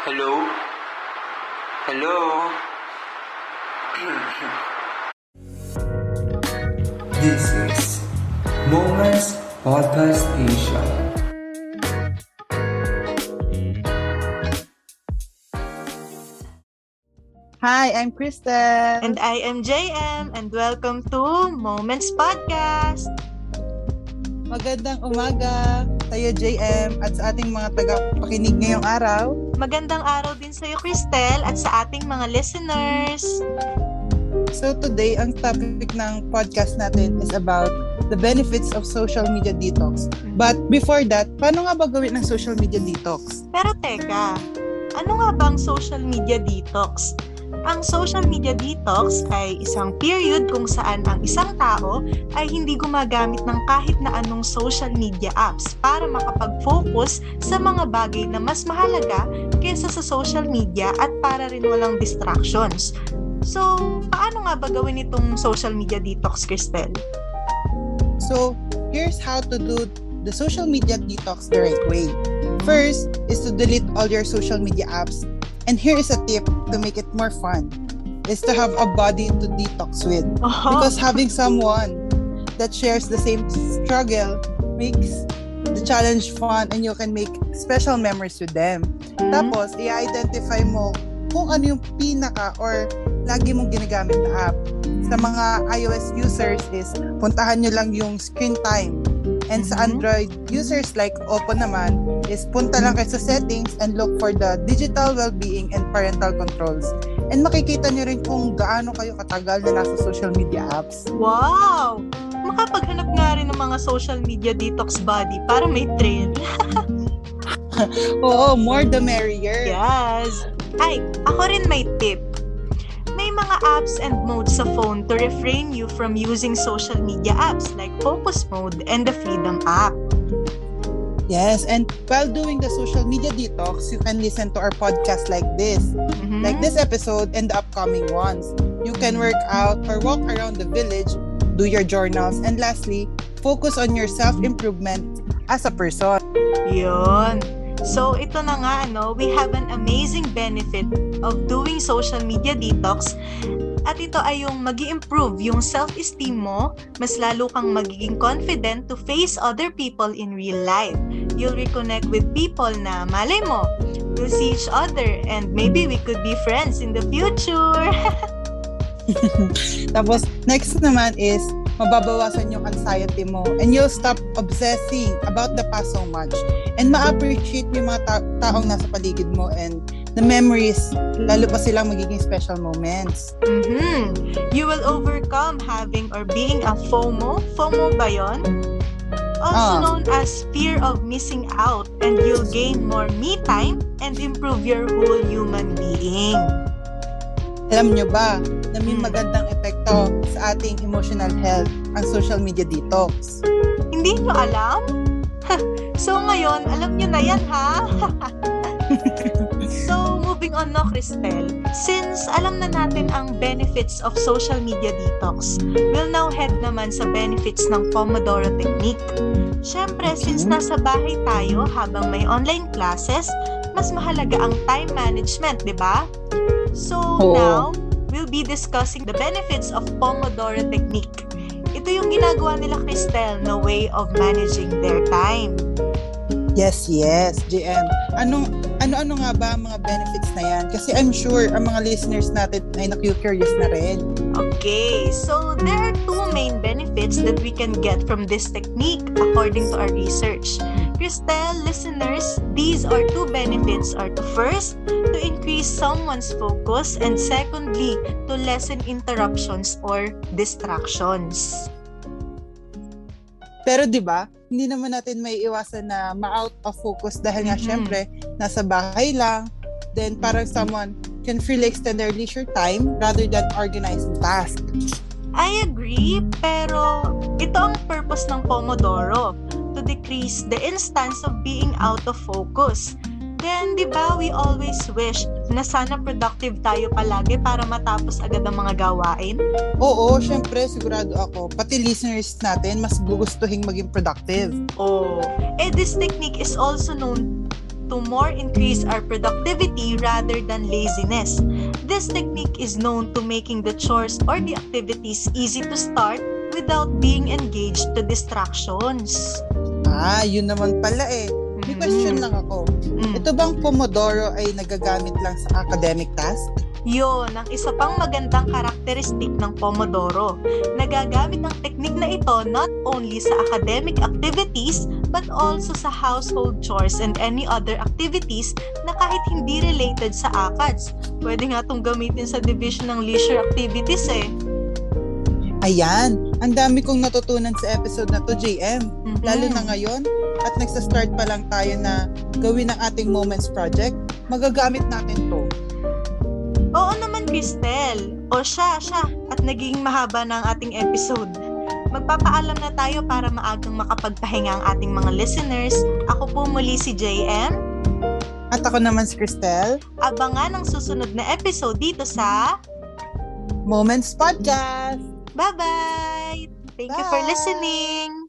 Hello? Hello? this is Moments Podcast Asia. Hi, I'm Crystal. And I am JM and welcome to Moments Podcast. Magandang umaga sa'yo, JM, at sa ating mga tagapakinig ngayong araw. Magandang araw din sa'yo, Cristel, at sa ating mga listeners. So today, ang topic ng podcast natin is about the benefits of social media detox. But before that, paano nga ba gawin ng social media detox? Pero teka, ano nga ba ang social media detox? Ang social media detox ay isang period kung saan ang isang tao ay hindi gumagamit ng kahit na anong social media apps para makapag-focus sa mga bagay na mas mahalaga kaysa sa social media at para rin walang distractions. So, paano nga ba gawin itong social media detox, Cristel? So, here's how to do the social media detox the right way. First is to delete all your social media apps And here is a tip to make it more fun is to have a body to detox with. Uh-huh. Because having someone that shares the same struggle makes the challenge fun and you can make special memories with them. Mhm. Tapos, i-identify mo kung ano yung pinaka or lagi mong ginagamit na app. Sa mga iOS users is puntahan nyo lang yung screen time. And sa Mhm. Android users like Oppo naman is punta lang kayo sa settings and look for the digital well-being and parental controls. And makikita nyo rin kung gaano kayo katagal na nasa social media apps. Wow! Makapaghanap nga rin ng mga social media detox body para may trail. Oo, more the merrier. Yes! Ay, ako rin may tip. May mga apps and modes sa phone to refrain you from using social media apps like Focus Mode and the Freedom app. Yes, and while doing the social media detox, you can listen to our podcast like this, Mhm. like this episode and the upcoming ones. You can work out or walk around the village, do your journals, and lastly, focus on your self-improvement as a person. Yun. So, ito na nga, ano, we have an amazing benefit of doing social media detox. At ito ay yung mag improve yung self-esteem mo, mas lalo kang magiging confident to face other people in real life. You'll reconnect with people na malay mo, we'll see each other and maybe we could be friends in the future. Tapos, next naman is, mababawasan yung anxiety mo and you'll stop obsessing about the past so much and ma-appreciate mo yung mga ta- taong nasa paligid mo and the memories, lalo pa silang magiging special moments. Mhm. You will overcome having or being a FOMO. FOMO ba yun? Also Ah. known as fear of missing out and you'll gain more me time and improve your whole human being. Alam nyo ba na may Hmm. magandang epekto sa ating emotional health ang social media detox? Hindi nyo alam? so ngayon, alam nyo na yan ha? so moving on no, Cristel. Since alam na natin ang benefits of social media detox, we'll now head naman sa benefits ng Pomodoro Technique. Siyempre, since nasa bahay tayo habang may online classes, mas mahalaga ang time management, di ba? So Oo. now, we'll be discussing the benefits of Pomodoro Technique. Ito yung ginagawa nila Cristel na way of managing their time. Yes, yes, JM. Anong ano-ano nga ba ang mga benefits na yan? Kasi I'm sure ang mga listeners natin ay naku-curious na rin. Okay, so there are two main benefits that we can get from this technique according to our research. Cristel, listeners, these are two benefits are to first, to increase someone's focus and secondly, to lessen interruptions or distractions. Pero 'di ba, hindi naman natin may iwasan na ma-out of focus dahil nga Mhm. syempre nasa bahay lang. Then parang someone can freely extend their leisure time rather than organizing tasks. I agree, pero ito ang purpose ng Pomodoro, to decrease the instance of being out of focus. Then, di ba, we always wish na sana productive tayo palagi para matapos agad ang mga gawain? Oo, syempre sigurado ako, pati listeners natin mas gugustuhin maging productive. Oh, eh this technique is also known to more increase our productivity rather than laziness. This technique is known to making the chores or the activities easy to start without being engaged to distractions. Ah, yun naman pala eh. Question lang ako. Mm. Ito bang Pomodoro ay nagagamit lang sa academic task? Yun, ang isa pang magandang karakteristik ng Pomodoro. Nagagamit ang teknik na ito not only sa academic activities but also sa household chores and any other activities na kahit hindi related sa ACADS. Pwede nga itong gamitin sa division ng leisure activities eh. Ayan, ang dami kong natutunan sa episode na to, JM. Mhm. Lalo na ngayon, at nagsa-start pa lang tayo na gawin ang ating Moments Project, magagamit natin to. Oo naman, Cristel. O siya, siya. At naging mahaba ang ating episode. Magpapaalam na tayo para maagang makapagpahinga ang ating mga listeners. Ako po muli si JM. At ako naman si Cristel, Abangan ang susunod na episode dito sa Moments Podcast! Bye-bye! Thank you for Bye! listening!